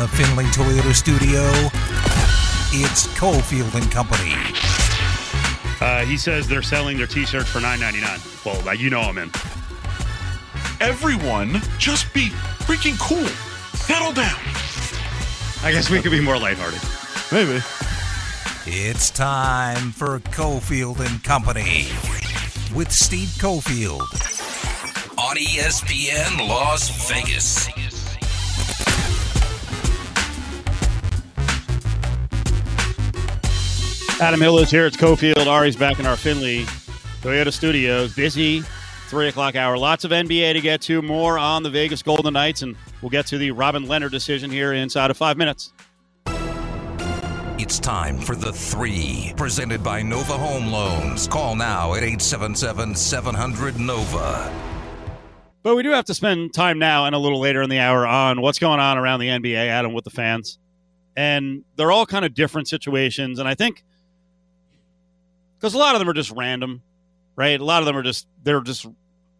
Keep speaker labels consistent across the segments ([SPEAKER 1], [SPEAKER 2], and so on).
[SPEAKER 1] the Findlay Toyota studio, it's Cofield and Company.
[SPEAKER 2] Uh, he says they're selling their T-shirts for nine ninety nine. Well, uh, you know I'm in.
[SPEAKER 3] Everyone, just be freaking cool. Settle down.
[SPEAKER 2] I guess we could be more lighthearted.
[SPEAKER 3] Maybe.
[SPEAKER 1] It's time for Cofield and Company with Steve Cofield on ESPN Las Vegas.
[SPEAKER 2] Adam Hill is here. It's Cofield. Ari's back in our Findlay Toyota studios. Busy three o'clock hour. Lots of NBA to get to. More on the Vegas Golden Knights, and we'll get to the Robin Lehner decision here inside of five minutes.
[SPEAKER 1] It's time for the three, presented by Nova Home Loans. Call now at 877 700 Nova.
[SPEAKER 2] But we do have to spend time now and a little later in the hour on what's going on around the NBA, Adam, with the fans. And they're all kind of different situations. And I think because a lot of them are just random, right? A lot of them are just, they're just,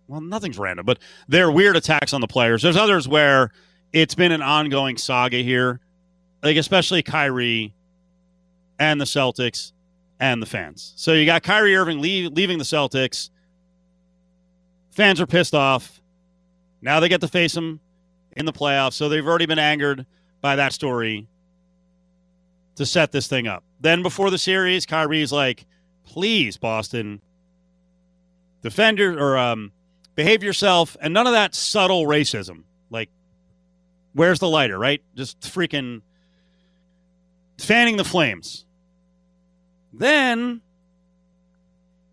[SPEAKER 2] well, nothing's random, but they're weird attacks on the players. There's others where it's been an ongoing saga here, like especially Kyrie and the Celtics and the fans. So you got Kyrie Irving leave, leaving the Celtics. Fans are pissed off. Now they get to face him in the playoffs. So they've already been angered by that story to set this thing up. Then before the series, Kyrie's like, please, Boston, defend your or um, behave yourself and none of that subtle racism. Like, where's the lighter, right? Just freaking fanning the flames. Then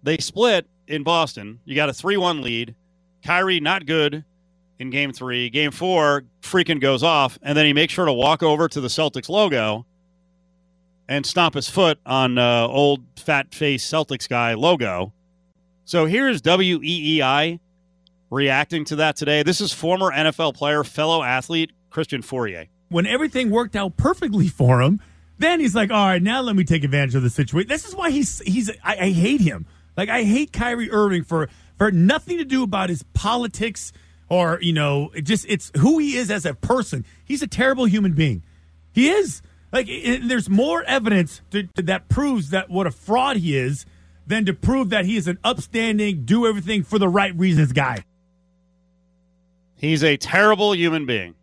[SPEAKER 2] they split in Boston. You got a 3 1 lead. Kyrie, not good in game three. Game four, freaking goes off. And then he makes sure to walk over to the Celtics logo and stomp his foot on uh, old fat face Celtics guy logo. So here's WEEI reacting to that today. This is former NFL player, fellow athlete, Christian Fauria.
[SPEAKER 4] When everything worked out perfectly for him, then he's like, all right, now let me take advantage of the situation. This is why he's he's I, I hate him. Like I hate Kyrie Irving for for nothing to do about his politics or you know just it's who he is as a person. He's a terrible human being. He is like it, there's more evidence to, to, that proves that what a fraud he is than to prove that he is an upstanding, do everything for the right reasons guy.
[SPEAKER 2] He's a terrible human being.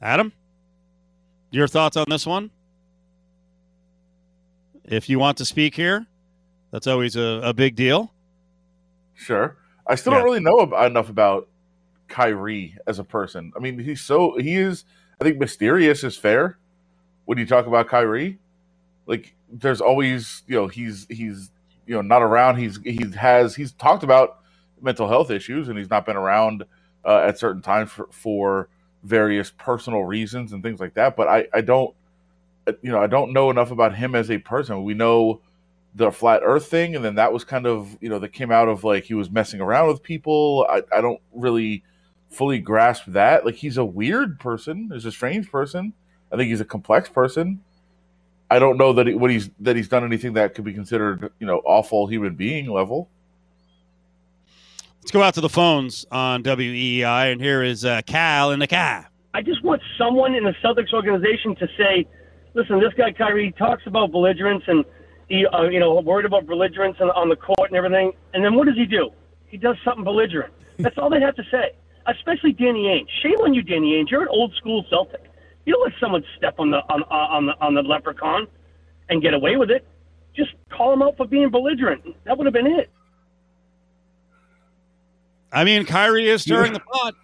[SPEAKER 2] Adam, your thoughts on this one? If you want to speak here, that's always a, a big deal.
[SPEAKER 5] Sure. I still
[SPEAKER 2] Yeah.
[SPEAKER 5] don't really know ab- enough about Kyrie as a person. I mean, he's so he is. I think mysterious is fair when you talk about Kyrie. Like, there's always you know he's he's you know not around. He's he has he's talked about mental health issues and he's not been around uh, at certain times for, for various personal reasons and things like that. But I I don't you know I don't know enough about him as a person. We know the flat earth thing and then that was kind of you know that came out of like he was messing around with people i, I don't really fully grasp that like he's a weird person he's a strange person i think he's a complex person i don't know that he, what he's that he's done anything that could be considered you know awful human being level
[SPEAKER 2] Let's go out to the phones on WEEI, and here is uh, Cal in the car.
[SPEAKER 6] I just want someone in the Celtics organization to say, listen, this guy Kyrie talks about belligerence and he, uh, you know, worried about belligerence on, on the court and everything. And then what does he do? He does something belligerent. That's all they have to say. Especially Danny Ainge. Shame on you, Danny Ainge. You're an old school Celtic. You don't let someone step on the on, on the on the leprechaun and get away with it. Just call him out for being belligerent. That would have been it.
[SPEAKER 2] I mean, Kyrie is stirring the pot.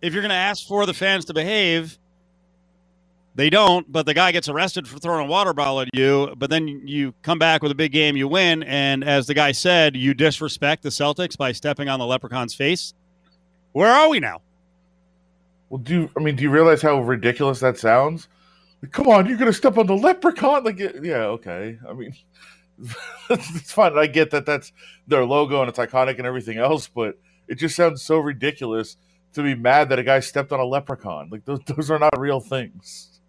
[SPEAKER 2] If you're going to ask for the fans to behave, they don't, but the guy gets arrested for throwing a water bottle at you. But then you come back with a big game, you win. And as the guy said, you disrespect the Celtics by stepping on the leprechaun's face. Where are we now?
[SPEAKER 5] Well do you, i mean do you realize how ridiculous that sounds? Like, come on you're gonna step on the leprechaun? Like yeah okay. I mean it's fine. I get that that's their logo and it's iconic and everything else but it just sounds so ridiculous to be mad that a guy stepped on a leprechaun. Like those, those are not real things.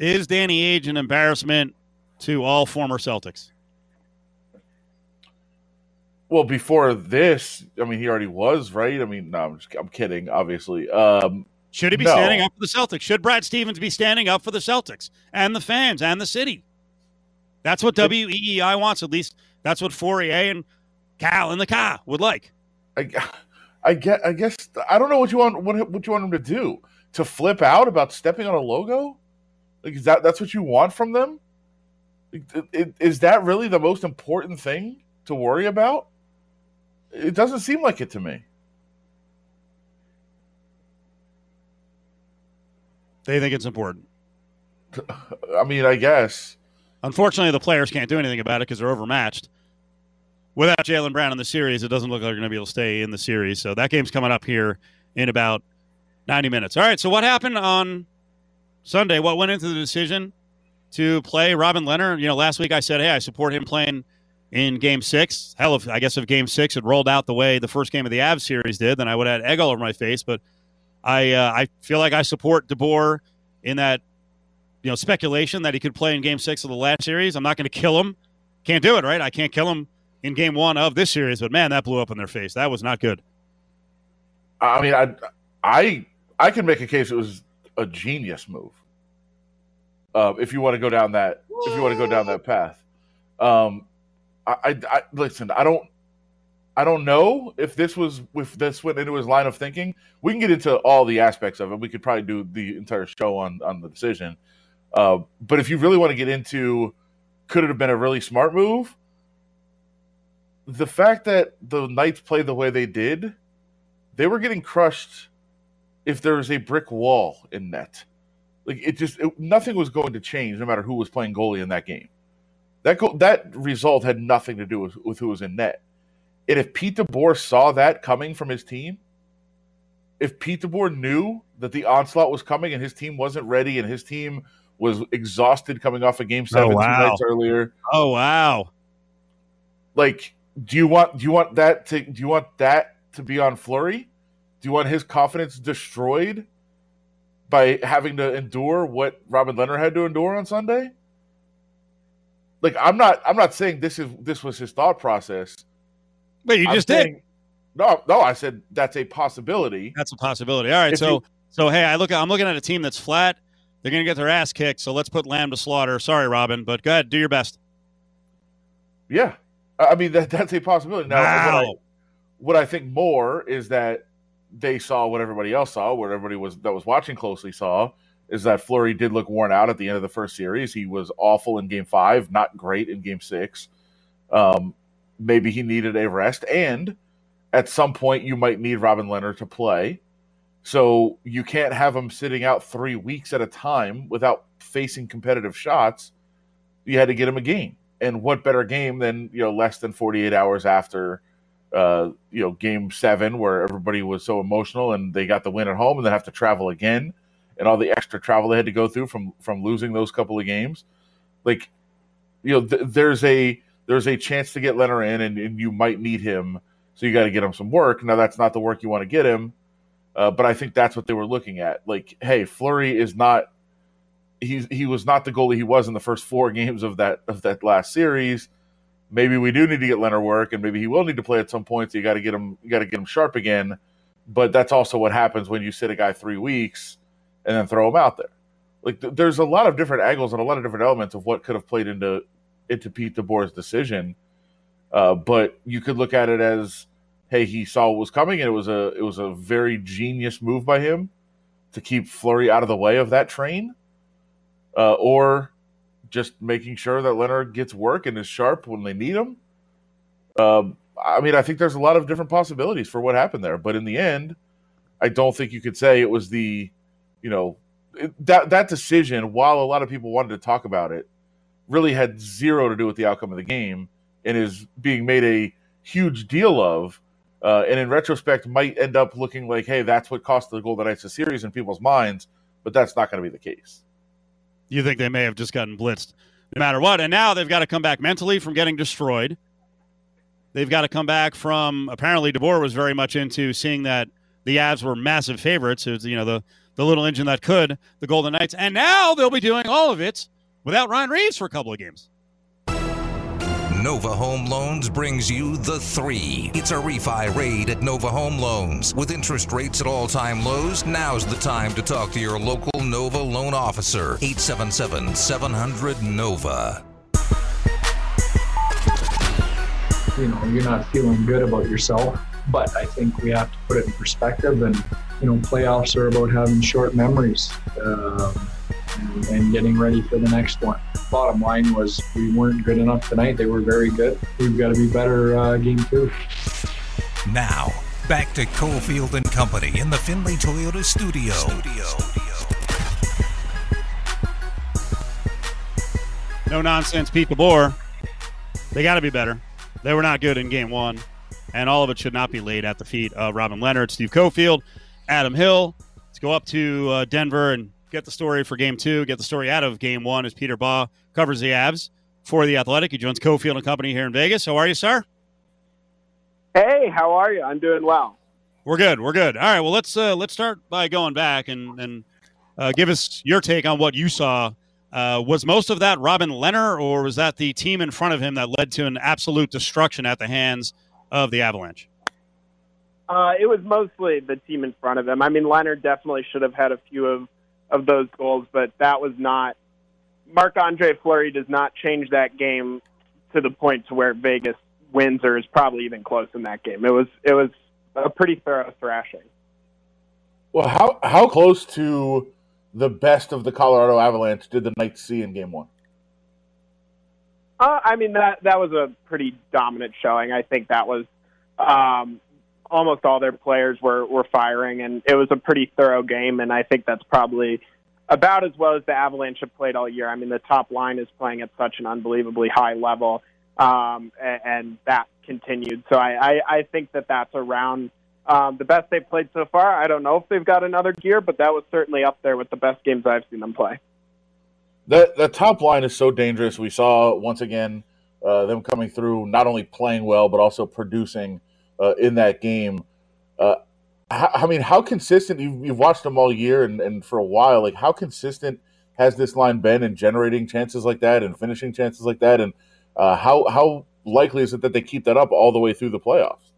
[SPEAKER 2] Is Danny Ainge an embarrassment to all former Celtics?
[SPEAKER 5] well before this i mean he already was right? I mean no i'm, just, I'm kidding obviously. Um
[SPEAKER 2] Should he be
[SPEAKER 5] No.
[SPEAKER 2] standing up for the Celtics? Should Brad Stevens be standing up for the Celtics and the fans and the city? That's what WEEI wants. At least that's what Fauria and Cal and the Ka would like.
[SPEAKER 5] I, I get. I guess I don't know what you want. What, what you want them to do? To flip out about stepping on a logo? Like is that that's what you want from them? Like, it- it- Is that really the most important thing to worry about? It doesn't seem like it to me.
[SPEAKER 2] They think it's important.
[SPEAKER 5] I mean, I guess.
[SPEAKER 2] Unfortunately, the players can't do anything about it because they're overmatched. Without Jaylen Brown in the series, it doesn't look like they're going to be able to stay in the series. So that game's coming up here in about 90 minutes. All right. So what happened on Sunday? What went into the decision to play Robin Lehner? You know, last week I said, hey, I support him playing in game six. Hell, if I guess if game six had rolled out the way the first game of the Avs series did, then I would have had egg all over my face. But I, uh, I feel like I support DeBoer in that you know speculation that he could play in game six of the last series. I'm not going to kill him. Can't do it, right? I can't kill him in game one of this series, but man, that blew up in their face. That was not good.
[SPEAKER 5] I mean, I, I, I can make a case it was a genius move. Uh, if you want to go down that, if you want to go down that path, um, I, I, I listen. I don't, I don't know if this was if this went into his line of thinking. We can get into all the aspects of it. We could probably do the entire show on on the decision. Uh, but if you really want to get into, could it have been a really smart move? The fact that the Knights played the way they did, they were getting crushed if there was a brick wall in net. Like it just it, nothing was going to change no matter who was playing goalie in that game. That go, that result had nothing to do with, with who was in net. And if Pete DeBoer saw that coming from his team, if Pete DeBoer knew that the onslaught was coming and his team wasn't ready and his team was exhausted coming off a game oh, seven two
[SPEAKER 2] wow.
[SPEAKER 5] nights earlier,
[SPEAKER 2] Oh wow!
[SPEAKER 5] like do you want do you want that to do you want that to be on Fleury? Do you want his confidence destroyed by having to endure what Robin Lehner had to endure on Sunday? Like I'm not I'm not saying this is this was his thought process.
[SPEAKER 2] But you
[SPEAKER 5] I'm
[SPEAKER 2] just did.
[SPEAKER 5] No, no, I said that's a possibility.
[SPEAKER 2] That's a possibility. All right,
[SPEAKER 5] If
[SPEAKER 2] so
[SPEAKER 5] you-
[SPEAKER 2] so hey, I look. I'm looking at a team that's flat. They're going to get their ass kicked. So let's put Lamb to slaughter. Sorry, Robin, but go ahead, do your best.
[SPEAKER 5] Yeah. I mean that that's a possibility. Now what I, what I think more is that they saw what everybody else saw, what everybody was that was watching closely saw, is that Fleury did look worn out at the end of the first series. He was awful in game five, not great in game six. Um, maybe he needed a rest, and at some point you might need Robin Lehner to play. So you can't have him sitting out three weeks at a time without facing competitive shots. You had to get him a game. And what better game than, you know, less than 48 hours after uh, you know, game seven where everybody was so emotional and they got the win at home and then have to travel again and all the extra travel they had to go through from from losing those couple of games. Like, you know, th- there's a there's a chance to get Lehner in and, and you might need him, so you got to get him some work. Now that's not the work you want to get him, uh, but I think that's what they were looking at. Like, hey, Fleury is not he's he was not the goalie he was in the first four games of that of that last series maybe we do need to get Lehner work, and maybe he will need to play at some point. So you got to get him, you got to get him sharp again. But that's also what happens when you sit a guy three weeks and then throw him out there. Like th- there's a lot of different angles and a lot of different elements of what could have played into into Pete DeBoer's decision. Uh, but you could look at it as, hey, he saw what was coming, and it was a it was a very genius move by him to keep Fleury out of the way of that train, uh, or just making sure that Lehner gets work and is sharp when they need him. Um, I mean, I think there's a lot of different possibilities for what happened there, but in the end, I don't think you could say it was the, you know, it, that that decision. While a lot of people wanted to talk about it, really had zero to do with the outcome of the game, and is being made a huge deal of. Uh, and in retrospect, might end up looking like, hey, that's what cost the Golden Knights the series in people's minds, but that's not going to be the case.
[SPEAKER 2] You think they may have just gotten blitzed no matter what. And now they've got to come back mentally from getting destroyed. They've got to come back from apparently DeBoer was very much into seeing that the Avs were massive favorites. It was, you know, the, the little engine that could, the Golden Knights. And now they'll be doing all of it without Ryan Reaves for a couple of games.
[SPEAKER 1] Nova Home Loans brings you the three. It's a refi raid at Nova Home Loans. With interest rates at all time lows, now's the time to talk to your local Nova loan officer. 877 700 Nova.
[SPEAKER 7] You know, you're not feeling good about yourself, but I think we have to put it in perspective. And, you know, playoffs are about having short memories. Um, and, and getting ready for the next one. Bottom line was we weren't good enough tonight. They were very good. We've got to be better uh, game two.
[SPEAKER 1] Now, back to Cofield and Company in the Findlay Toyota studio.
[SPEAKER 2] No nonsense, Pete DeBoer. They got to be better. They were not good in game one, and all of it should not be laid at the feet of Robin Lehner, Steve Cofield, Adam Hill. Let's go up to uh, Denver and get the story for game two, get the story out of game one as Peter Baugh covers the Avs for the Athletic. He joins Cofield and Company here in Vegas. How are you, sir?
[SPEAKER 8] Hey, how are you? I'm doing well.
[SPEAKER 2] We're good. We're good. All right. Well, let's uh, let's start by going back and and uh, give us your take on what you saw. Uh, was most of that Robin Lehner, or was that the team in front of him that led to an absolute destruction at the hands of the Avalanche?
[SPEAKER 8] Uh, it was mostly the team in front of him. I mean, Lehner definitely should have had a few of of those goals, but that was not. Marc Andre Fleury does not change that game to the point to where Vegas wins or is probably even close in that game. It was it was a pretty thorough thrashing.
[SPEAKER 5] Well, how how close to the best of the Colorado Avalanche did the Knights see in Game One?
[SPEAKER 8] Uh, I mean that that was a pretty dominant showing. I think that was um, almost all their players were were firing, and it was a pretty thorough game. And I think that's probably about as well as the Avalanche have played all year. I mean, the top line is playing at such an unbelievably high level, um, and, and that continued. So I, I, I think that that's around um, the best they've played so far. I don't know if they've got another gear, but that was certainly up there with the best games I've seen them play.
[SPEAKER 5] That the top line is so dangerous. We saw once again uh, them coming through, not only playing well but also producing uh, in that game. Uh, I mean, how consistent you've, you've, watched them all year and, and for a while. Like, how consistent has this line been in generating chances like that and finishing chances like that? And uh, how how likely is it that they keep that up all the way through the playoffs?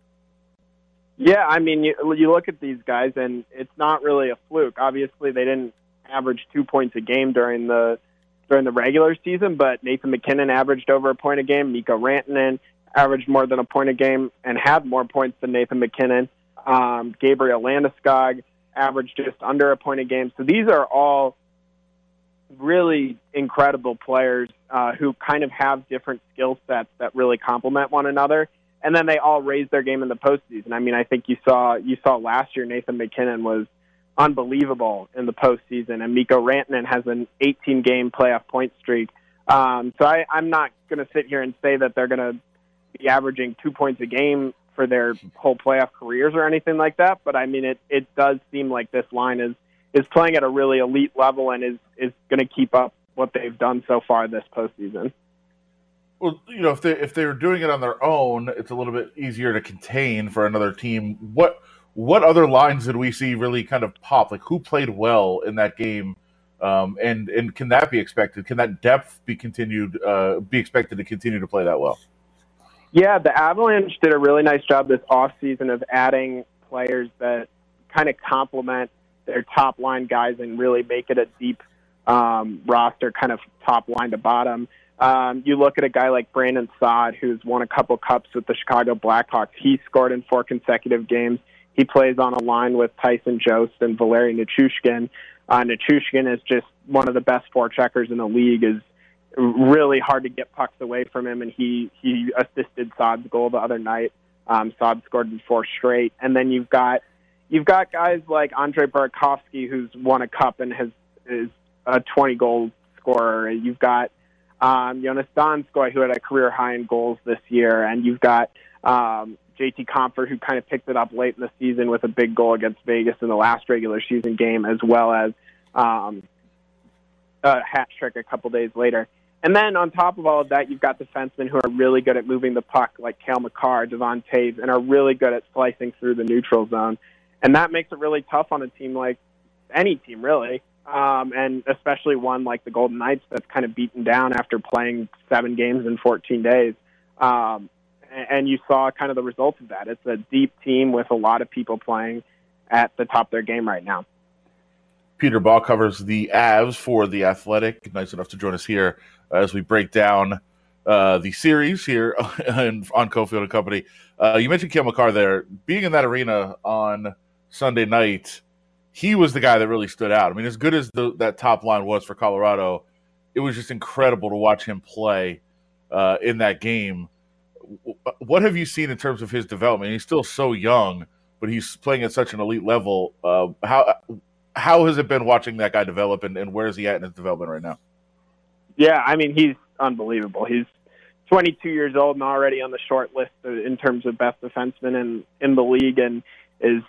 [SPEAKER 8] Yeah, I mean, you, you look at these guys, and it's not really a fluke. Obviously, they didn't average two points a game during the during the regular season, but Nathan MacKinnon averaged over a point a game. Mikko Rantanen averaged more than a point a game and had more points than Nathan MacKinnon. Um, Gabriel Landeskog averaged just under a point a game. So these are all really incredible players uh, who kind of have different skill sets that really complement one another. And then they all raise their game in the postseason. I mean, I think you saw you saw last year Nathan MacKinnon was unbelievable in the postseason, and Mikko Rantanen has an 18 game playoff point streak. Um, so I, I'm not going to sit here and say that they're going to be averaging two points a game for their whole playoff careers or anything like that. But I mean, it it does seem like this line is is playing at a really elite level and is is going to keep up what they've done so far this postseason.
[SPEAKER 5] Well, you know, if they if they were doing it on their own, it's a little bit easier to contain for another team. What what other lines did we see really kind of pop? Like who played well in that game? Um, and and can that be expected? Can that depth be continued? Uh, be expected to continue to play that well?
[SPEAKER 8] Yeah, the Avalanche did a really nice job this offseason of adding players that kind of complement their top line guys and really make it a deep um, roster, kind of top line to bottom. Um, you look at a guy like Brandon Saad, who's won a couple cups with the Chicago Blackhawks. He scored in four consecutive games. He plays on a line with Tyson Jost and Valeri Nichushkin. Uh, Nichushkin is just one of the best forecheckers in the league. is really hard to get pucks away from him, and he he assisted Saad's goal the other night. Um, Saad scored in four straight, and then you've got you've got guys like Andre Burakovsky, who's won a cup and has is a 20 goal scorer. You've got um, Joonas Donskoi, who had a career high in goals this year, and you've got um, JT Compher, who kind of picked it up late in the season with a big goal against Vegas in the last regular season game, as well as um, a hat trick a couple days later. And then on top of all of that, you've got defensemen who are really good at moving the puck, like Cale Makar, Devon Toews, and are really good at slicing through the neutral zone. And that makes it really tough on a team like any team, really, um, and especially one like the Golden Knights that's kind of beaten down after playing seven games in 14 days. Um, and you saw kind of the results of that. It's a deep team with a lot of people playing at the top of their game right now.
[SPEAKER 5] Peter Baugh covers the Avs for the Athletic. Nice enough to join us here as we break down uh, the series here on, on Cofield and Company. Uh, you mentioned Cale Makar there. Being in that arena on Sunday night, he was the guy that really stood out. I mean, as good as the, that top line was for Colorado, it was just incredible to watch him play uh, in that game. What have you seen in terms of his development? He's still so young, but he's playing at such an elite level. Uh, how how has it been watching that guy develop, and, and where is he at in his development right now?
[SPEAKER 8] Yeah, I mean, he's unbelievable. He's 22 years old and already on the short list in terms of best defenseman in in the league, and is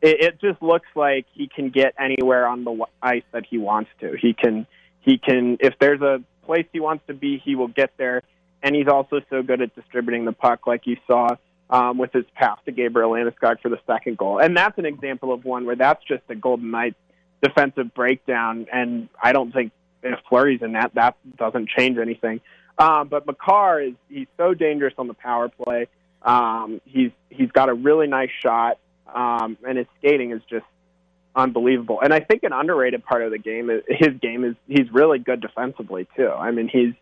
[SPEAKER 8] it, it just looks like he can get anywhere on the ice that he wants to. He can he can if there's a place he wants to be, he will get there. And he's also so good at distributing the puck, like you saw um, with his pass to Gabriel Landeskog for the second goal. And that's an example of one where that's just a Golden Knights defensive breakdown. And I don't think if Fleury's in that, that doesn't change anything. Um, but Makar is he's so dangerous on the power play. Um, he's he's got a really nice shot, um, and his skating is just unbelievable. And I think an underrated part of the game, is, his game is he's really good defensively too. I mean, he's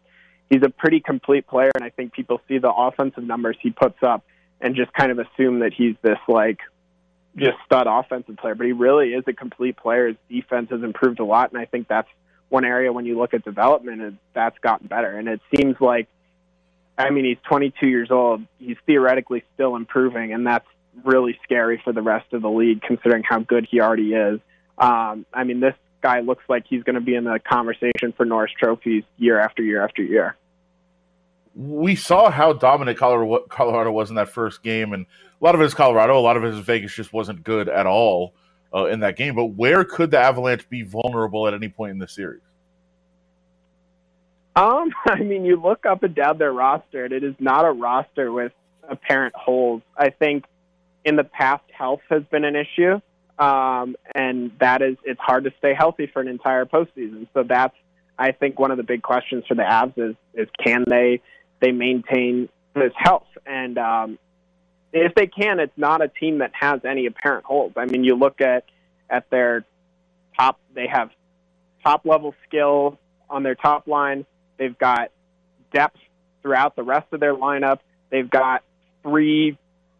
[SPEAKER 8] he's a pretty complete player, and I think people see the offensive numbers he puts up and just kind of assume that he's this like just stud offensive player. But he really is a complete player. His defense has improved a lot, and I think that's one area when you look at development, and that's gotten better. And it seems like, I mean, he's 22 years old. He's theoretically still improving, and that's really scary for the rest of the league, considering how good he already is. Um, I mean, this guy looks like he's going to be in the conversation for Norris trophies year after year after year.
[SPEAKER 5] We saw how dominant Colorado, was in that first game, and a lot of it is Colorado, a lot of it is Vegas just wasn't good at all uh, in that game. But where could the Avalanche be vulnerable at any point in the series?
[SPEAKER 8] Um, I mean, you look up and down their roster, and it is not a roster with apparent holes. I think in the past, health has been an issue, um, and that is it's hard to stay healthy for an entire postseason. So that's I think one of the big questions for the Avs is is can they they maintain this health and um, if they can, it's not a team that has any apparent holes. I mean, you look at at their top; they have top level skill on their top line. They've got depth throughout the rest of their lineup. They've got three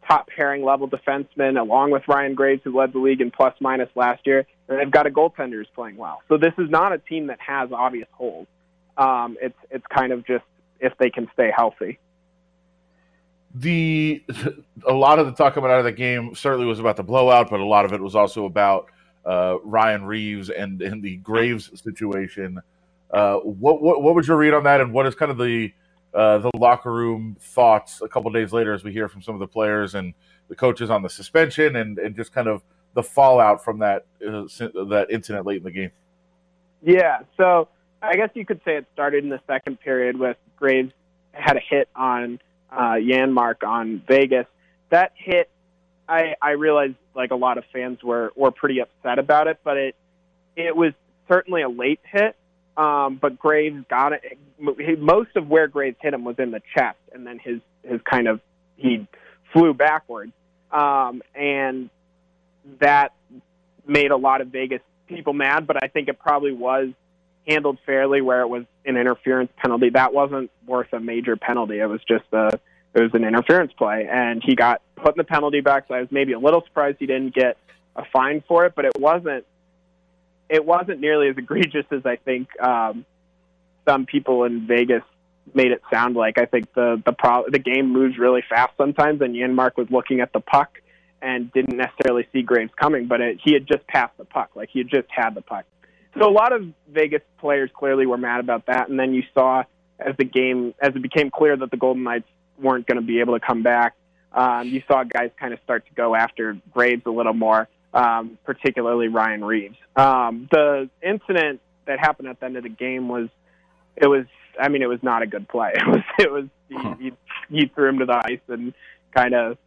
[SPEAKER 8] top pairing level defensemen, along with Ryan Graves, who led the league in plus minus last year. And they've got a goaltender who's playing well. So this is not a team that has obvious holes. Um, it's it's kind of just if they can stay healthy
[SPEAKER 5] the a lot of the talk coming out of the game certainly was about the blowout, but a lot of it was also about uh, Ryan Reaves and, and the Graves situation. Uh, what, what, what was your read on that, and what is kind of the uh, the locker room thoughts a couple days later as we hear from some of the players and the coaches on the suspension and, and just kind of the fallout from that uh, that incident late in the game?
[SPEAKER 8] Yeah, so I guess you could say it started in the second period with Graves had a hit on uh, Janmark on Vegas. That hit, I I realized like a lot of fans were were pretty upset about it, but it it was certainly a late hit. Um, but Graves got it. Most of where Graves hit him was in the chest, and then his his kind of he flew backwards, um, and that made a lot of Vegas people mad. But I think it probably was handled fairly where it was an interference penalty. That wasn't worth a major penalty. It was just a it was an interference play, and he got put in the penalty box. I was maybe a little surprised he didn't get a fine for it, but it wasn't it wasn't nearly as egregious as I think um, some people in Vegas made it sound like. I think the the pro- the game moves really fast sometimes, and Janmark was looking at the puck and didn't necessarily see Graves coming, but it, he had just passed the puck, like he had just had the puck. So a lot of Vegas players clearly were mad about that, and then you saw as the game as it became clear that the Golden Knights weren't going to be able to come back. Um, you saw guys kind of start to go after Graves a little more, um, particularly Ryan Reaves. Um, the incident that happened at the end of the game was, it was, I mean, it was not a good play. It was, it was, he, he, he threw him to the ice and kind of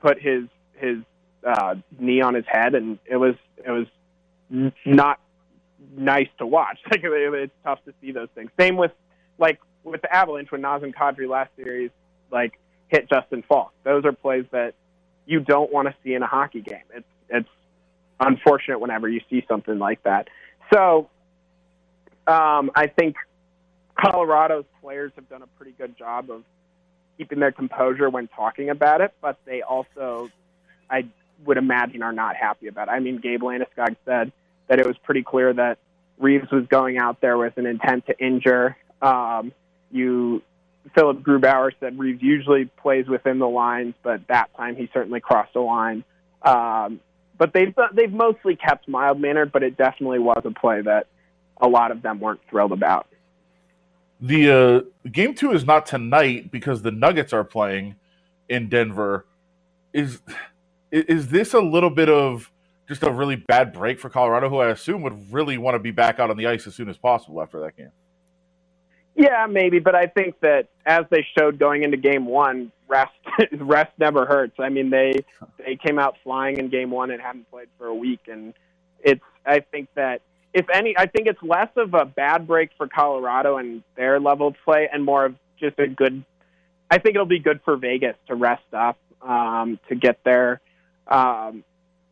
[SPEAKER 8] put his his uh, knee on his head, and it was it was not nice to watch. Like it's tough to see those things. Same with like with the Avalanche when Nazem Kadri last series like hit Justin Faulk. Those are plays that you don't want to see in a hockey game. It's it's unfortunate whenever you see something like that. So um, I think Colorado's players have done a pretty good job of keeping their composure when talking about it, but they also, I would imagine, are not happy about it. I mean, Gabe Landeskog said that it was pretty clear that Reaves was going out there with an intent to injure. Um, you, Philipp Grubauer said Reaves usually plays within the lines, but that time he certainly crossed the line. Um, but they've they've mostly kept mild mannered, but it definitely was a play that a lot of them weren't thrilled about.
[SPEAKER 5] The uh, game two is not tonight because the Nuggets are playing in Denver. Is is this a little bit of just a really bad break for Colorado, who I assume would really want to be back out on the ice as soon as possible after that game?
[SPEAKER 8] Yeah, maybe, but I think that as they showed going into game one, rest rest never hurts. I mean, they they came out flying in game one and hadn't played for a week, and it's I think that if any, I think it's less of a bad break for Colorado and their level of play, and more of just a good. I think it'll be good for Vegas to rest up, um, to get there. Um,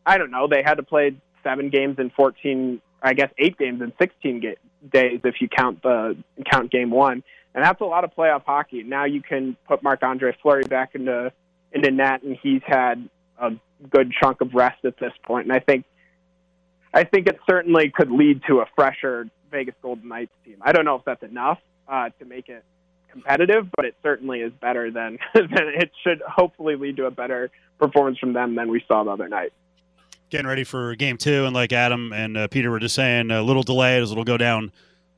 [SPEAKER 8] I don't know. They had to play seven games in fourteen. I guess eight games in sixteen ga- days if you count the count game one, and that's a lot of playoff hockey. Now you can put Marc Andre Fleury back into into net, and he's had a good chunk of rest at this point. point, and I think I think it certainly could lead to a fresher Vegas Golden Knights team. I don't know if that's enough uh, to make it competitive, but it certainly is better than, than it should hopefully lead to a better performance from them than we saw the other night.
[SPEAKER 2] Getting ready for game two, and like Adam and uh, Peter were just saying, a little delay as it'll go down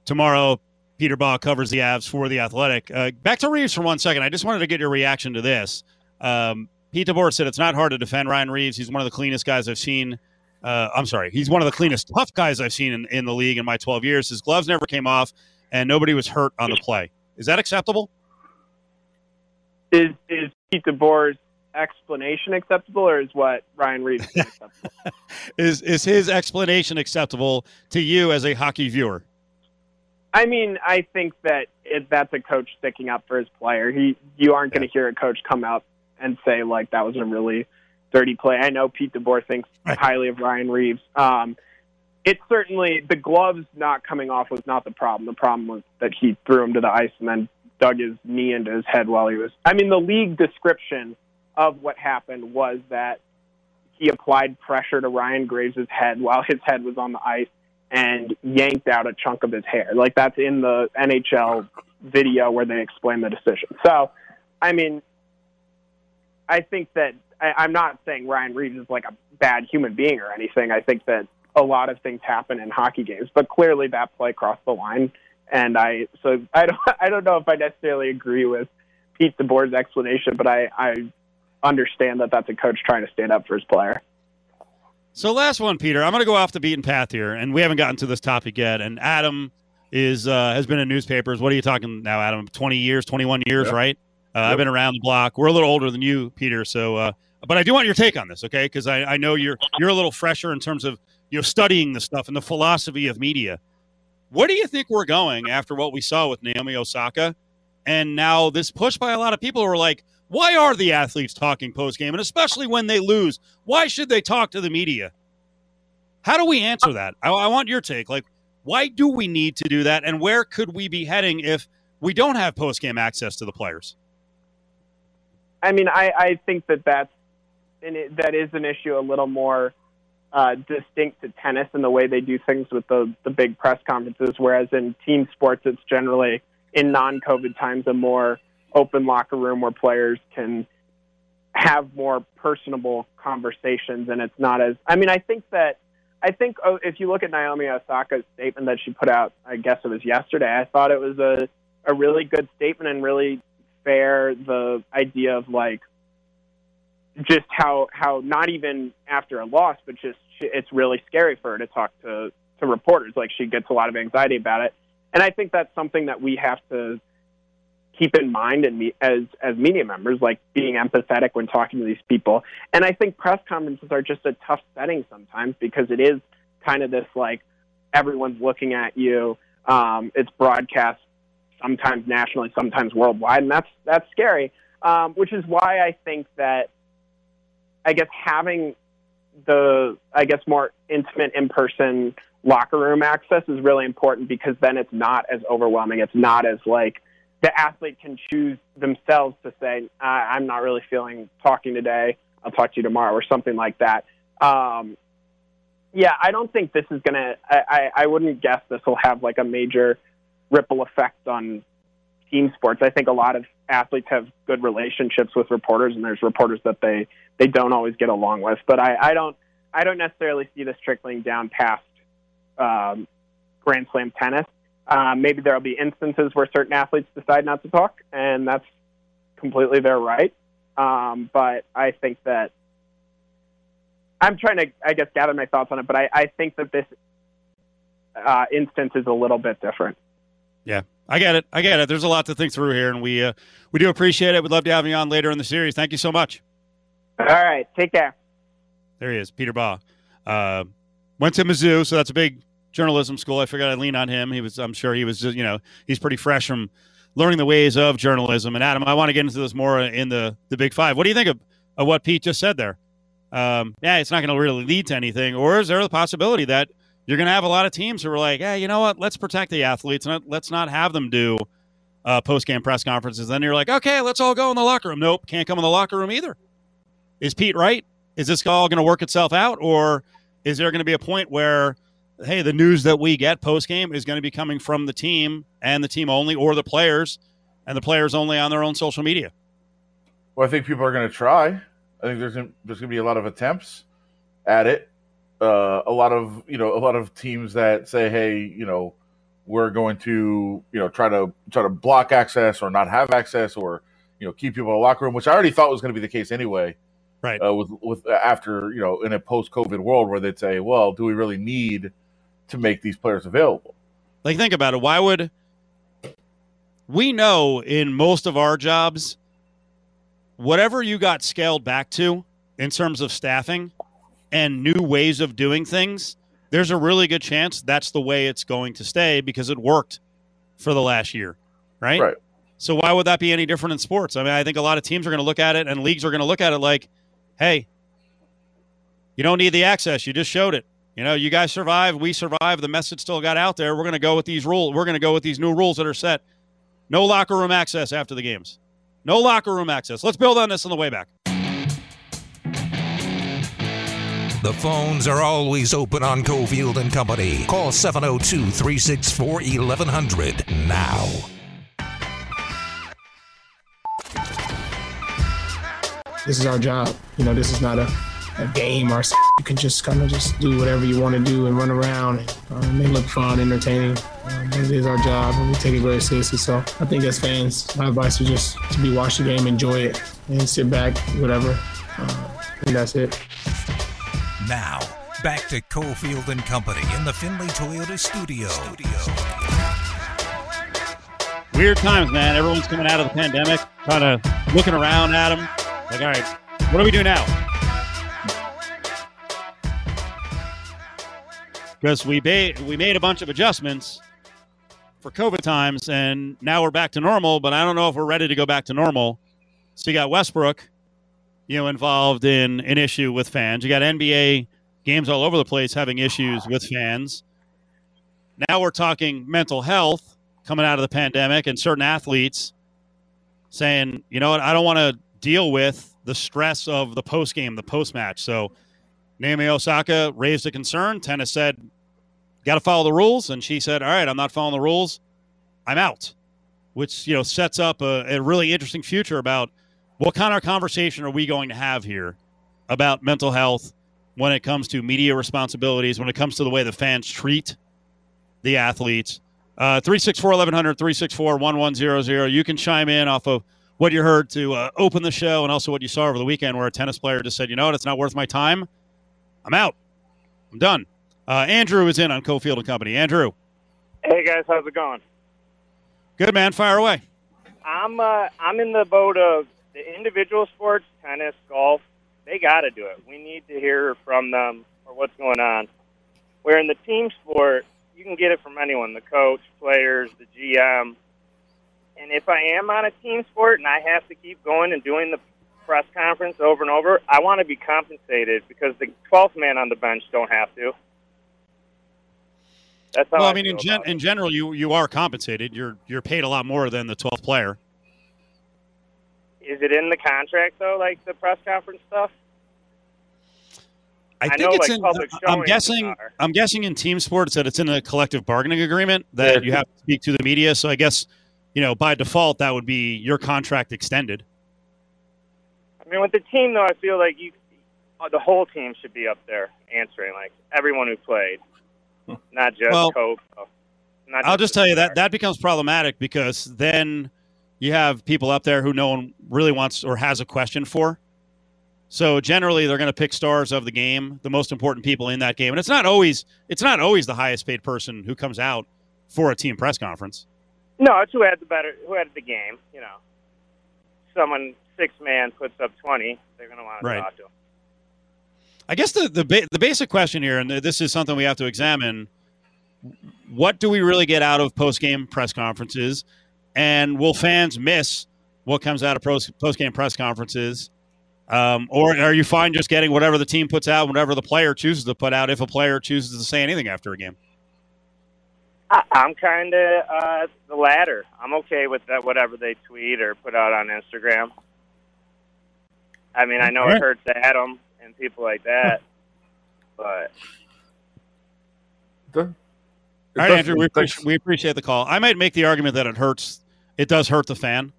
[SPEAKER 2] tomorrow. Peter Baugh covers the Avs for the Athletic. Uh, back to Reaves for one second. I just wanted to get your reaction to this. Um, Pete DeBoer said it's not hard to defend Ryan Reaves. He's one of the cleanest guys I've seen uh, I'm sorry, he's one of the cleanest, tough guys I've seen in, in the league in my 12 years. His gloves never came off, and nobody was hurt on the play. Is that acceptable?
[SPEAKER 8] Is is Pete DeBoer's explanation acceptable, or is what Ryan Reaves is acceptable?
[SPEAKER 2] is is his explanation acceptable to you as a hockey viewer?
[SPEAKER 8] I mean, I think that it, that's a coach sticking up for his player. He, you aren't going to hear a coach come out and say like that was a really dirty play. I know Pete DeBoer thinks right. highly of Ryan Reaves. Um, it certainly the gloves not coming off was not the problem. The problem was that he threw him to the ice and then dug his knee into his head while he was. I mean, the league description of what happened was that he applied pressure to Ryan Graves' head while his head was on the ice and yanked out a chunk of his hair. Like that's in the NHL video where they explain the decision. So, I mean, I think that I, I'm not saying Ryan Reaves is like a bad human being or anything. I think that a lot of things happen in hockey games, but clearly that play crossed the line. And I so I don't I don't know if I necessarily agree with Pete DeBoer's explanation, but I I understand that that's a coach trying to stand up for his player.
[SPEAKER 2] So last one, Peter. I'm going to go off the beaten path here, and we haven't gotten to this topic yet. And Adam is uh, has been in newspapers. What are you talking now, Adam? 20 years, 21 years, yep. right? Uh, yep. I've been around the block. We're a little older than you, Peter. So uh, but I do want your take on this, okay? Because I, I know you're you're a little fresher in terms of you know studying the stuff and the philosophy of media. Where do you think we're going after what we saw with Naomi Osaka, and now this push by a lot of people who are like, why are the athletes talking post game, and especially when they lose, why should they talk to the media? How do we answer that? I, I want your take. Like, why do we need to do that, and where could we be heading if we don't have post game access to the players?
[SPEAKER 8] I mean, I, I think that that's and it, that is an issue a little more uh, distinct to tennis in the way they do things with the the big press conferences. Whereas in team sports, it's generally in non-COVID times a more open locker room where players can have more personable conversations, and it's not as. I mean, I think that. I think oh, if you look at Naomi Osaka's statement that she put out, I guess it was yesterday. I thought it was a a really good statement and really fair. The idea of like just how how not even after a loss, but just it's really scary for her to talk to to reporters. Like she gets a lot of anxiety about it, and I think that's something that we have to keep in mind and me, as as media members, like being empathetic when talking to these people. And I think press conferences are just a tough setting sometimes because it is kind of this like everyone's looking at you. Um, it's broadcast sometimes nationally, sometimes worldwide, and that's that's scary. um, which is why I think that I guess having the I guess more intimate in person locker room access is really important because then it's not as overwhelming. It's not as like the athlete can choose themselves to say, I'm not really feeling talking today. I'll talk to you tomorrow or something like that. Um, yeah, I don't think this is going to, I, I wouldn't guess this will have like a major ripple effect on team sports. I think a lot of athletes have good relationships with reporters and there's reporters that they, they don't always get along with, but I, I don't, I don't necessarily see this trickling down past um, Grand Slam tennis. Uh, maybe there will be instances where certain athletes decide not to talk, and that's completely their right. Um, but I think that I'm trying to, I guess, gather my thoughts on it. But I, I think that this uh, instance is a little bit different.
[SPEAKER 2] Yeah, I get it. I get it. There's a lot to think through here, and we uh, we do appreciate it. We'd love to have you on later in the series. Thank you so much.
[SPEAKER 8] All right, take care.
[SPEAKER 2] There he is, Peter Baugh. Uh, went to Mizzou, so that's a big journalism school. I figured I'd lean on him. He was, I'm sure he was, just, you know, he's pretty fresh from learning the ways of journalism. And Adam, I want to get into this more in the the Big Five. What do you think of, of what Pete just said there? Um, yeah, it's not going to really lead to anything, or is there the possibility that you're going to have a lot of teams who are like, yeah, you know what? Let's protect the athletes and let's not have them do uh, post game press conferences. Then you're like, okay, let's all go in the locker room. Nope, can't come in the locker room either. Is Pete right? Is this all going to work itself out, or is there going to be a point where hey, the news that we get post game is going to be coming from the team and the team only, or the players and the players only on their own social media.
[SPEAKER 5] Well, I think people are going to try. I think there's gonna, there's going to be a lot of attempts at it. Uh, a lot of you know a lot of teams that say, hey, you know, we're going to you know try to try to block access or not have access or you know keep people in the locker room, which I already thought was going to be the case anyway.
[SPEAKER 2] Right.
[SPEAKER 5] Uh, with with after you know in a post COVID world where they'd say, well, do we really need to make these players available.
[SPEAKER 2] Like, think about it. Why would we know in most of our jobs, whatever you got scaled back to in terms of staffing and new ways of doing things, there's a really good chance that's the way it's going to stay because it worked for the last year, right?
[SPEAKER 5] Right.
[SPEAKER 2] So why would that be any different in sports? I mean, I think a lot of teams are going to look at it and leagues are going to look at it like, hey, you don't need the access. You just showed it. You know, you guys survive, we survive. The message still got out there. We're going to go with these rules. We're going to go with these new rules that are set. No locker room access after the games. No locker room access. Let's build on this on the way back.
[SPEAKER 1] The phones are always open on Cofield and Company. Call 702 364 1100 now.
[SPEAKER 9] This is our job. You know, this is not a a game or you can just kind of just do whatever you want to do and run around. Um, and they look fun, entertaining. Um, it is our job, and we take it very seriously. So I think as fans, my advice is just to be watch the game, enjoy it, and sit back, whatever. Uh, and that's it.
[SPEAKER 1] Now, back to Cofield and Company in the Findlay Toyota studio.
[SPEAKER 2] Weird times, man. Everyone's coming out of the pandemic, kind of looking around at them. Like, all right, what do we do now? Because we ba- we made a bunch of adjustments for COVID times, and now we're back to normal. But I don't know if we're ready to go back to normal. So you got Westbrook, you know, involved in an issue with fans. You got NBA games all over the place having issues with fans. Now we're talking mental health coming out of the pandemic, and certain athletes saying, you know what, I don't want to deal with the stress of the post game, the post match. So Naomi Osaka raised a concern. Tennis said, got to follow the rules. And she said, all right, I'm not following the rules. I'm out, which, you know, sets up a, a really interesting future about what kind of conversation are we going to have here about mental health when it comes to media responsibilities, when it comes to the way the fans treat the athletes. Uh, 364 1100, 364 1100. You can chime in off of what you heard to uh, open the show and also what you saw over the weekend where a tennis player just said, you know what, it's not worth my time. I'm out. I'm done. Uh, Andrew is in on Cofield and Company. Andrew.
[SPEAKER 10] Hey guys, how's it going?
[SPEAKER 2] Good man. Fire away.
[SPEAKER 10] I'm uh, I'm in the boat of the individual sports, tennis, golf. They got to do it. We need to hear from them or what's going on. Where in the team sport, you can get it from anyone: the coach, players, the GM. And if I am on a team sport and I have to keep going and doing the press conference over and over, I want to be compensated because the 12th man on the bench don't have to. That's how
[SPEAKER 2] Well,
[SPEAKER 10] I,
[SPEAKER 2] I mean, in gen- in general, you you are compensated. You're you're paid a lot more than the 12th player.
[SPEAKER 10] Is it in the contract though, like the press conference stuff?
[SPEAKER 2] I
[SPEAKER 10] I
[SPEAKER 2] think
[SPEAKER 10] know,
[SPEAKER 2] it's
[SPEAKER 10] like,
[SPEAKER 2] in.
[SPEAKER 10] public
[SPEAKER 2] I'm guessing.
[SPEAKER 10] are.
[SPEAKER 2] I'm guessing in team sports that it's in a collective bargaining agreement that
[SPEAKER 5] Yeah.
[SPEAKER 2] you have to speak to the media. So I guess you know by default that would be your contract extended.
[SPEAKER 10] I mean, with the team though, I feel like you, uh, the whole team should be up there answering, like everyone who played, not just
[SPEAKER 2] Well,
[SPEAKER 10] Coach. Not
[SPEAKER 2] I'll just tell you that that becomes problematic because then you have people up there who no one really wants or has a question for. So generally, they're going to pick stars of the game, the most important people in that game, and it's not always it's not always the highest paid person who comes out for a team press conference.
[SPEAKER 10] No, it's who had the better, who had the game. You know, someone six man puts up twenty, they're going to want to talk to him.
[SPEAKER 2] I guess the the, ba- the basic question here, and this is something we have to examine: what do we really get out of post game press conferences, and will fans miss what comes out of post game press conferences? Um, or are you fine just getting whatever the team puts out, whatever the player chooses to put out, if a player chooses to say anything after a game?
[SPEAKER 10] I, I'm kind of uh, the latter. I'm okay with that, whatever they tweet or put out on Instagram. I mean, I know
[SPEAKER 2] Alright.
[SPEAKER 10] it hurts Adam and people like that, but
[SPEAKER 5] The-
[SPEAKER 2] All right, Andrew, we appreciate, we appreciate the call. I might make the argument that it hurts. It does hurt the fan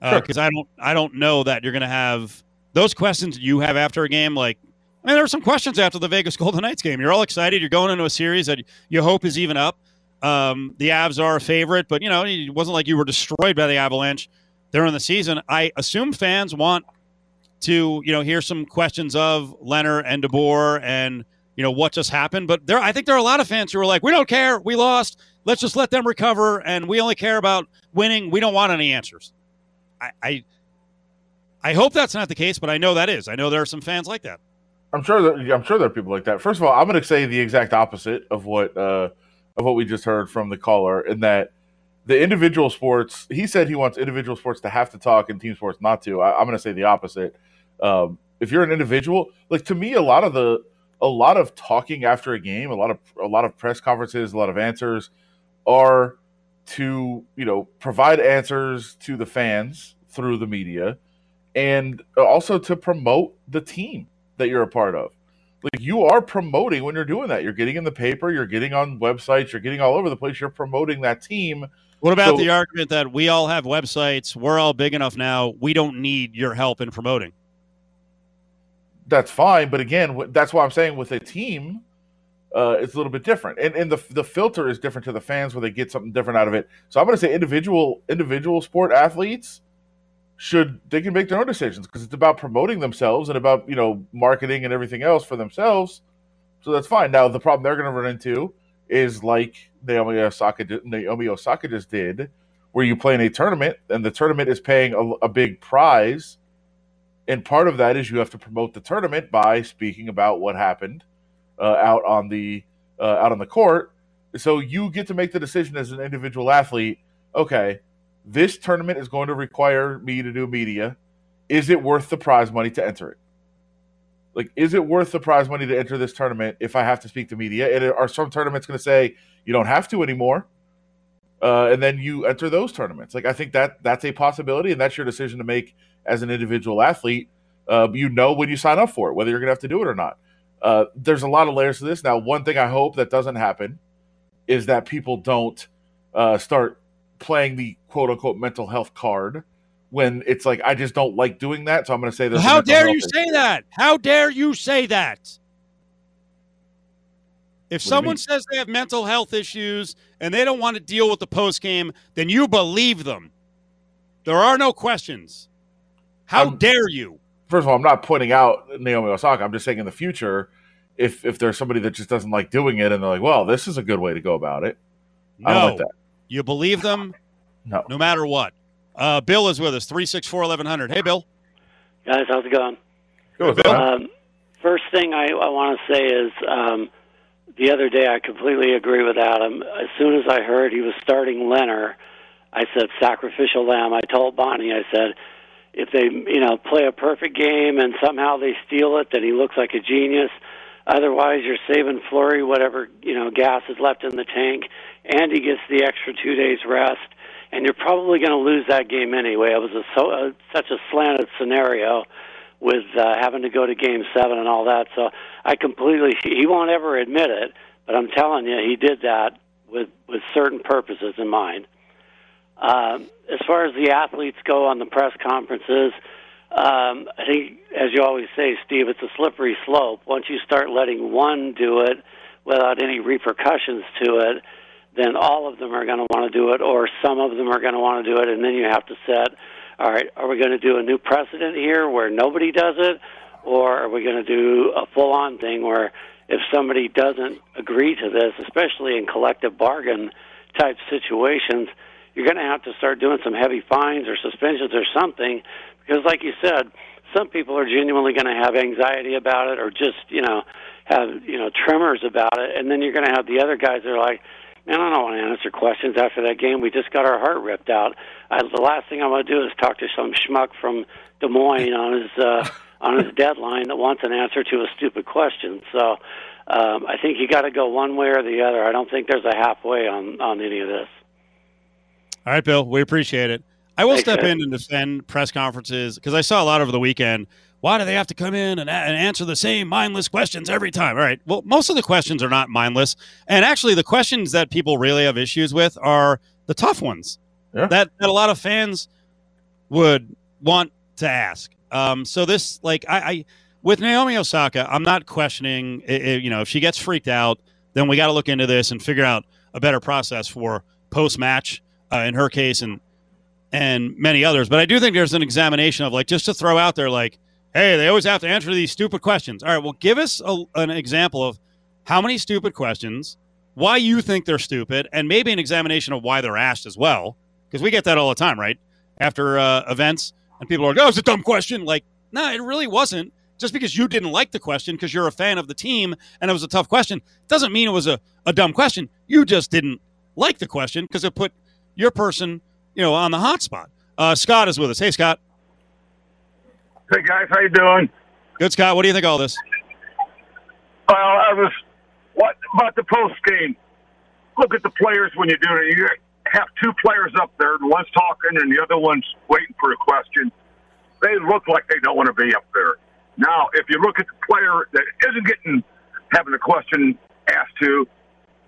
[SPEAKER 2] because I don't. I don't know that you're going to have those questions you have after a game. Like, I mean, there were some questions after the Vegas Golden Knights game. You're all excited. You're going into a series that you hope is even up. Um, the Avs are a favorite, but you know it wasn't like you were destroyed by the Avalanche during the season. I assume fans want to you know hear some questions of Lehner and DeBoer and you know what just happened. But there, I think there are a lot of fans who are like, we don't care, we lost. Let's just let them recover, and we only care about winning. We don't want any answers. I, I, I hope that's not the case, but I know that is. I know there are some fans like that.
[SPEAKER 5] I'm sure that I'm sure there are people like that. First of all, I'm going to say the exact opposite of what uh, of what we just heard from the caller, in that the individual sports. He said he wants individual sports to have to talk and team sports not to. I, I'm going to say the opposite. Um, if you're an individual, like to me, a lot of the a lot of talking after a game, a lot of a lot of press conferences, a lot of answers are to you know provide answers to the fans through the media, and also to promote the team that you're a part of. Like you are promoting when you're doing that. You're getting in the paper, you're getting on websites, you're getting all over the place. You're promoting that team.
[SPEAKER 2] What about
[SPEAKER 5] So-
[SPEAKER 2] the argument that we all have websites? We're all big enough now. We don't need your help in promoting.
[SPEAKER 5] That's fine, but again, that's why I'm saying with a team, uh, it's a little bit different, and and the the filter is different to the fans where they get something different out of it. So I'm going to say individual individual sport athletes should they can make their own decisions because it's about promoting themselves and about you know marketing and everything else for themselves. So that's fine. Now the problem they're going to run into is like Naomi Osaka Naomi Osaka just did, where you play in a tournament and the tournament is paying a, a big prize, and part of that is you have to promote the tournament by speaking about what happened uh, out on the uh, out on the court. So you get to make the decision as an individual athlete. Okay, this tournament is going to require me to do media. Is it worth the prize money to enter it? Like, is it worth the prize money to enter this tournament if I have to speak to media? And are some tournaments going to say you don't have to anymore? Uh, and then you enter those tournaments. Like, I think that that's a possibility, and that's your decision to make as an individual athlete. Uh, you know when you sign up for it, whether you're going to have to do it or not. Uh, there's a lot of layers to this. Now, one thing I hope that doesn't happen is that people don't uh, start playing the quote unquote mental health card when it's like I just don't like doing that. So I'm going to say this.
[SPEAKER 2] How dare you
[SPEAKER 5] issue.
[SPEAKER 2] say that? How dare you say that? If
[SPEAKER 5] you
[SPEAKER 2] someone says they have mental health issues and they don't want to deal with the post game, then you believe them. There are no questions. How
[SPEAKER 5] I'm-
[SPEAKER 2] dare you?
[SPEAKER 5] First of all, I'm not pointing out Naomi Osaka. I'm just saying in the future, if if there's somebody that just doesn't like doing it and they're like, well, this is a good way to go about it. I don't
[SPEAKER 2] No.
[SPEAKER 5] like that.
[SPEAKER 2] You believe them
[SPEAKER 5] No.
[SPEAKER 2] no matter what. Uh, Bill is with us, 364 1100. Hey, Bill.
[SPEAKER 11] Guys, how's it going?
[SPEAKER 5] Go with that.
[SPEAKER 11] Um, first thing I, I want to say is um, the other day I completely agree with Adam. As soon as I heard he was starting Lehner, I said sacrificial lamb. I told Bonnie, I said, if they you know play a perfect game and somehow they steal it, then he looks like a genius. Otherwise, you're saving Fleury whatever you know gas is left in the tank, and he gets the extra two days rest. And you're probably going to lose that game anyway. It was a, so uh, such a slanted scenario with uh, having to go to Game Seven and all that. So I completely he won't ever admit it, but I'm telling you, he did that with with certain purposes in mind. Um, as far as the athletes go on the press conferences, um, I think, as you always say, Steve, it's a slippery slope. Once you start letting one do it without any repercussions to it, then all of them are going to want to do it, or some of them are going to want to do it, and then you have to set, all right, are we going to do a new precedent here where nobody does it, or are we going to do a full on thing where if somebody doesn't agree to this, especially in collective bargain type situations, you're going to have to start doing some heavy fines or suspensions or something because, like you said, some people are genuinely going to have anxiety about it or just you know have you know tremors about it, and then you're going to have the other guys that are like. Man, I don't want to answer questions after that game. We just got our heart ripped out. I, the last thing I want to do is talk to some schmuck from Des Moines on his uh, on his deadline that wants an answer to a stupid question. So um, I think you got to go one way or the other. I don't think there's a halfway on on any of this.
[SPEAKER 2] All right, Bill, we appreciate it. I will
[SPEAKER 11] Thanks,
[SPEAKER 2] step
[SPEAKER 11] man.
[SPEAKER 2] in and defend press conferences because I saw a lot over the weekend. Why do they have to come in and, a- and answer the same mindless questions every time? All right. Well, most of the questions are not mindless. And actually, the questions that people really have issues with are the tough ones
[SPEAKER 5] Yeah.
[SPEAKER 2] that, that a lot of fans would want to ask. Um, so this, like, I, I with Naomi Osaka, I'm not questioning. i- i- you know, if she gets freaked out, then we got to look into this and figure out a better process for post match uh, in her case and and many others. But I do think there's an examination of like just to throw out there, like, hey, they always have to answer these stupid questions. All right, well, give us a, an example of how many stupid questions, why you think they're stupid, and maybe an examination of why they're asked as well, because we get that all the time, right? After uh, events, and people are like, "Oh, it's a dumb question." Like, no, it really wasn't. Just because you didn't like the question because you're a fan of the team and it was a tough question doesn't mean it was a, a dumb question. You just didn't like the question because it put your person, you know, on the hot spot. Uh, Scott is with us. Hey, Scott.
[SPEAKER 12] Hey guys, how you doing?
[SPEAKER 2] Good, Scott. What do you think of all this?
[SPEAKER 12] Well, I was what about the post game? Look at the players when you do it. You have two players up there, and one's talking and the other one's waiting for a question. They look like they don't want to be up there. Now, if you look at the player that isn't getting having a question asked to,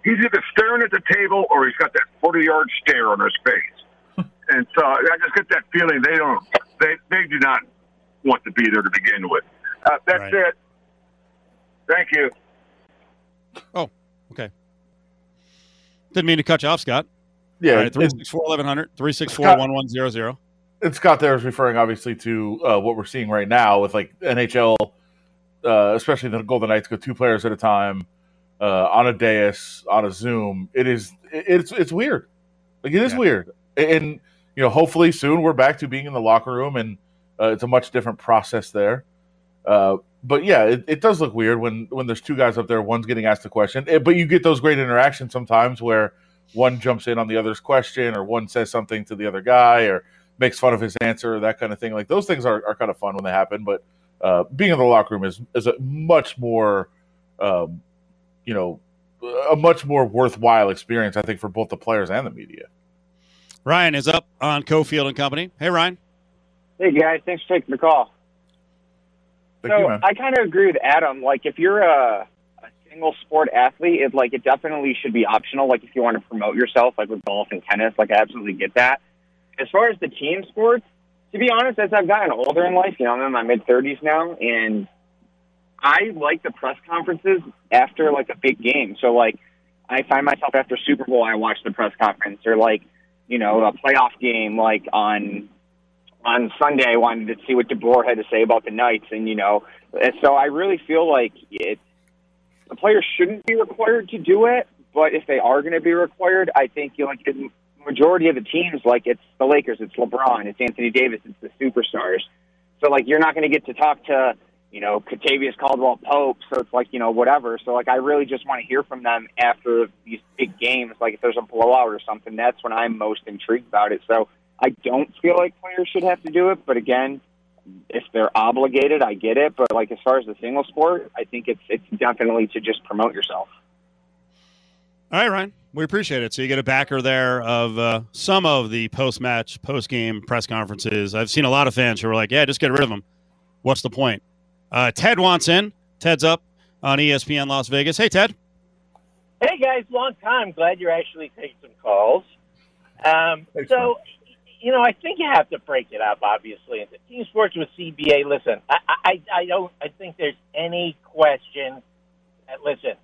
[SPEAKER 12] he's either staring at the table or he's got that forty yard stare on his face. and so I just get that feeling they don't they they do not want to be there to begin with. Uh, that's
[SPEAKER 2] Right.
[SPEAKER 12] it. Thank you.
[SPEAKER 2] Oh, okay. Didn't mean to cut you off, Scott.
[SPEAKER 5] Yeah,
[SPEAKER 2] All right,
[SPEAKER 5] it-
[SPEAKER 2] 364 1100, 364
[SPEAKER 5] Scott-
[SPEAKER 2] 1100.
[SPEAKER 5] and Scott there is referring obviously to uh, what we're seeing right now with like NHL, uh, especially the Golden Knights go two players at a time uh, on a dais on a Zoom. It is it's it's weird, like it is
[SPEAKER 2] Yeah.
[SPEAKER 5] weird, and you know hopefully soon we're back to being in the locker room and uh, it's a much different process there. Uh, but yeah, it, it does look weird when when there's two guys up there, one's getting asked a question, Eh, but you get those great interactions sometimes where one jumps in on the other's question or one says something to the other guy or makes fun of his answer or that kind of thing. Like those things are, are kind of fun when they happen, but uh, being in the locker room is is a much more, um, you know, a much more worthwhile experience, I think, for both the players and the media.
[SPEAKER 2] Ryan is up on Cofield and Company. Hey, Ryan.
[SPEAKER 13] Hey guys, thanks for taking the call.
[SPEAKER 5] Thank
[SPEAKER 13] so
[SPEAKER 5] you, man.
[SPEAKER 13] I kind of agree with Adam. Like, if you're a, a single sport athlete, it like it definitely should be optional. Like, if you want to promote yourself, like with golf and tennis, like I absolutely get that. As far as the team sports, to be honest, as I've gotten older in life, you know, I'm in my mid 30s now, and I like the press conferences after like a big game. So like, I find myself after Super Bowl, I watch the press conference, or like, you know, a playoff game, like on on Sunday, I wanted to see what DeBoer had to say about the Knights, and you know, and so I really feel like it. The players shouldn't be required to do it, but if they are going to be required, I think you know, like the majority of the teams, like it's the Lakers, it's LeBron, it's Anthony Davis, it's the superstars. So like you're not going to get to talk to you know, Kentavious Caldwell-Pope. So it's like, you know, whatever. So like, I really just want to hear from them after these big games. Like if there's a blowout or something, that's when I'm most intrigued about it. So I don't feel like players should have to do it. But again, if they're obligated, I get it. But like as far as the single sport, I think it's it's definitely to just promote yourself.
[SPEAKER 2] All right, Ryan. We appreciate it. So you get a backer there of uh, some of the post-match, post-game press conferences. I've seen a lot of fans who are like, "Yeah, just get rid of them. What's the point?" Uh, Ted wants in. Ted's up on ESPN Las Vegas. Hey, Ted.
[SPEAKER 14] Hey guys, long time. Glad you're actually taking some calls. Um, so, you know, I think you have to break it up. Obviously, into team sports with CBA. Listen, I, I, I don't. I think there's any question. That, listen,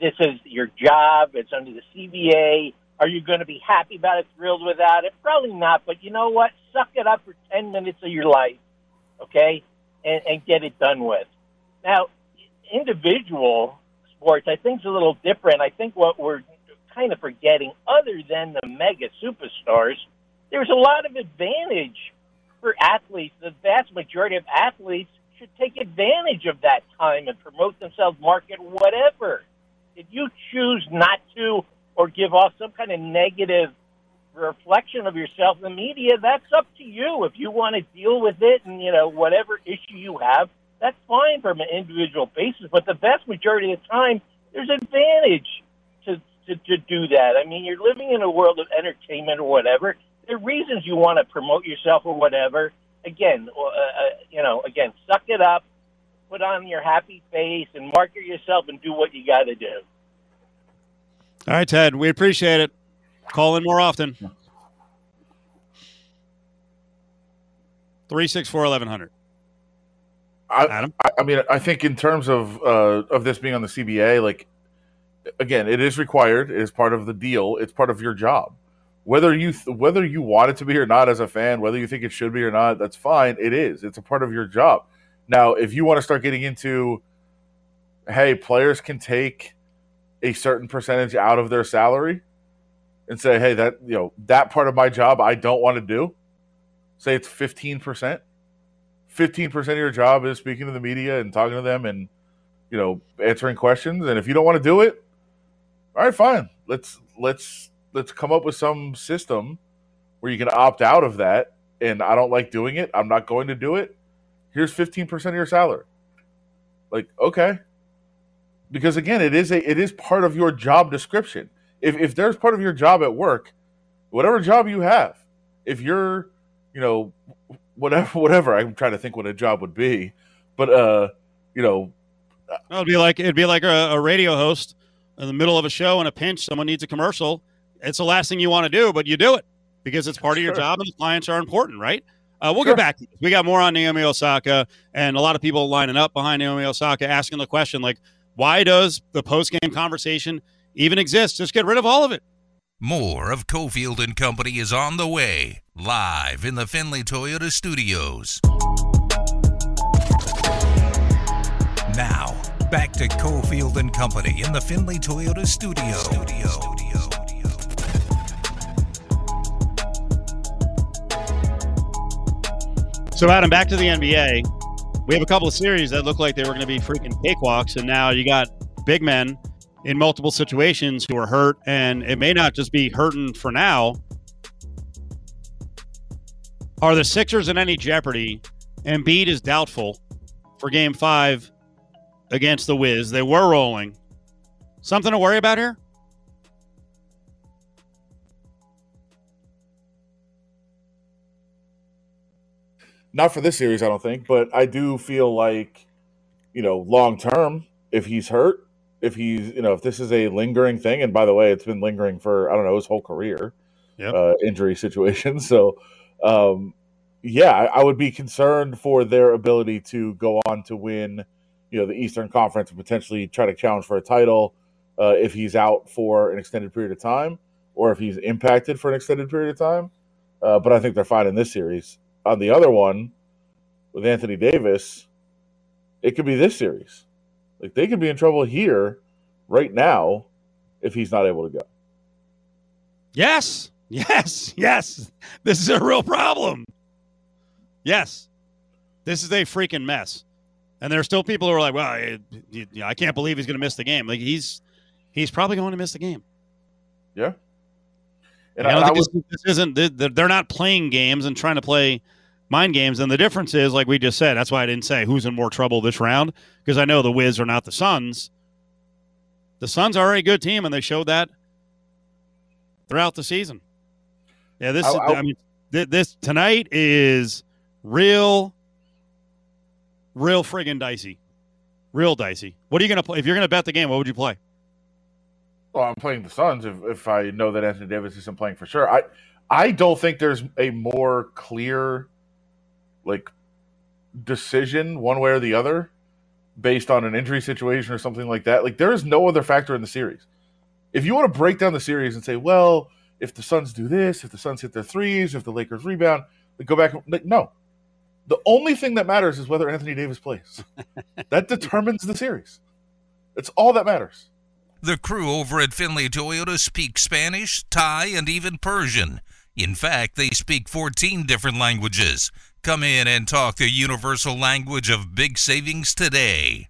[SPEAKER 14] this is your job. It's under the CBA. Are you going to be happy about it? Thrilled without it? Probably not. But you know what? Suck it up for ten minutes of your life, okay, and, and get it done with. Now, individual sports, I think, is a little different. I think what we're kind of forgetting, other than the mega superstars, there's a lot of advantage for athletes. The vast majority of athletes should take advantage of that time and promote themselves, market whatever. If you choose not to or give off some kind of negative reflection of yourself in the media, that's up to you. If you want to deal with it and, you know, whatever issue you have, that's fine from an individual basis. But the vast majority of the time, there's advantage to, to, to do that. I mean, you're living in a world of entertainment or whatever. There are reasons you want to promote yourself or whatever. Again, uh, uh, you know, again, suck it up, put on your happy face, and market yourself and do what you got to do.
[SPEAKER 2] All right, Ted. We appreciate it. Call in more often. Three six four eleven hundred.
[SPEAKER 5] I, I, I mean, I think in terms of uh, of this being on the CBA, like again, it is required. It is part of the deal. It's part of your job. Whether you th- whether you want it to be or not as a fan, whether you think it should be or not, that's fine. It is. It's a part of your job. Now, if you want to start getting into, hey, players can take a certain percentage out of their salary and say, hey, that you know that part of my job I don't want to do. Say it's fifteen percent. Fifteen percent of your job is speaking to the media and talking to them and you know answering questions. And if you don't want to do it, all right, fine. Let's let's let's come up with some system where you can opt out of that. And I don't like doing it. I'm not going to do it. Here's fifteen percent of your salary. Like okay, because again, it is a it is part of your job description. If if there's part of your job at work, whatever job you have, if you're you know whatever whatever I'm trying to think what a job would be, but uh you know
[SPEAKER 2] No, it'd be like it'd be like a, a radio host in the middle of a show in a pinch. Someone needs a commercial. It's the last thing you want to do, but you do it because it's part of your
[SPEAKER 5] Sure.
[SPEAKER 2] job and the clients are important, right? Uh, we'll
[SPEAKER 5] Sure.
[SPEAKER 2] get back. We got more on Naomi Osaka and a lot of people lining up behind Naomi Osaka, asking the question like, why does the post game conversation even exist? Just get rid of all of it.
[SPEAKER 1] More of Cofield and Company is on the way, live in the Findlay Toyota studios. Now, back to Cofield and Company in the Findlay Toyota studio. studio.
[SPEAKER 2] So, Adam, back to the NBA. We have a couple of series that look like they were going to be freaking cakewalks, and now you got big men in multiple situations who are hurt, and it may not just be hurting for now. Are the Sixers in any jeopardy? Embiid is doubtful for Game Five against the Wiz. They were rolling. Something to worry about here?
[SPEAKER 5] not for this series, I don't think, but I do feel like, you know, long term, if he's hurt, if he's, you know, if this is a lingering thing, and by the way, it's been lingering for, I don't know, his whole career,
[SPEAKER 2] Yep.
[SPEAKER 5] uh, injury situation. So, um, yeah, I, I would be concerned for their ability to go on to win, you know, the Eastern Conference and potentially try to challenge for a title uh, if he's out for an extended period of time or if he's impacted for an extended period of time. Uh, but I think they're fine in this series. On the other one, with Anthony Davis, it could be this series. Like they could be in trouble here right now if he's not able to go.
[SPEAKER 2] Yes. Yes. Yes. This is a real problem. Yes. This is a freaking mess. And there are still people who are like, "Well, I, I can't believe he's going to miss the game." Like he's he's probably going to miss the game.
[SPEAKER 5] Yeah.
[SPEAKER 2] And I, don't think this, this isn't. They're not playing games and trying to play mind games. And the difference is, like we just said, that's why I didn't say who's in more trouble this round because I know the Wiz are not the Suns. The Suns are a good team, and they showed that throughout the season. Yeah, this I, I, I mean, th- this tonight is real, real friggin' dicey, real dicey. What are you gonna play? If you're gonna bet the game, what would you play?
[SPEAKER 5] Well, I'm playing the Suns if, if I know that Anthony Davis isn't playing for sure. I I don't think there's a more clear like decision one way or the other based on an injury situation or something like that. Like there is no other factor in the series. If you want to break down the series and say, well, if the Suns do this, if the Suns hit their threes, if the Lakers rebound, like go back. Like, no, the only thing that matters is whether Anthony Davis plays. that determines the series. It's all that matters.
[SPEAKER 1] The crew over at Findlay Toyota speak Spanish, Thai, and even Persian. In fact, they speak 14 different languages. Come in and talk the universal language of big savings today.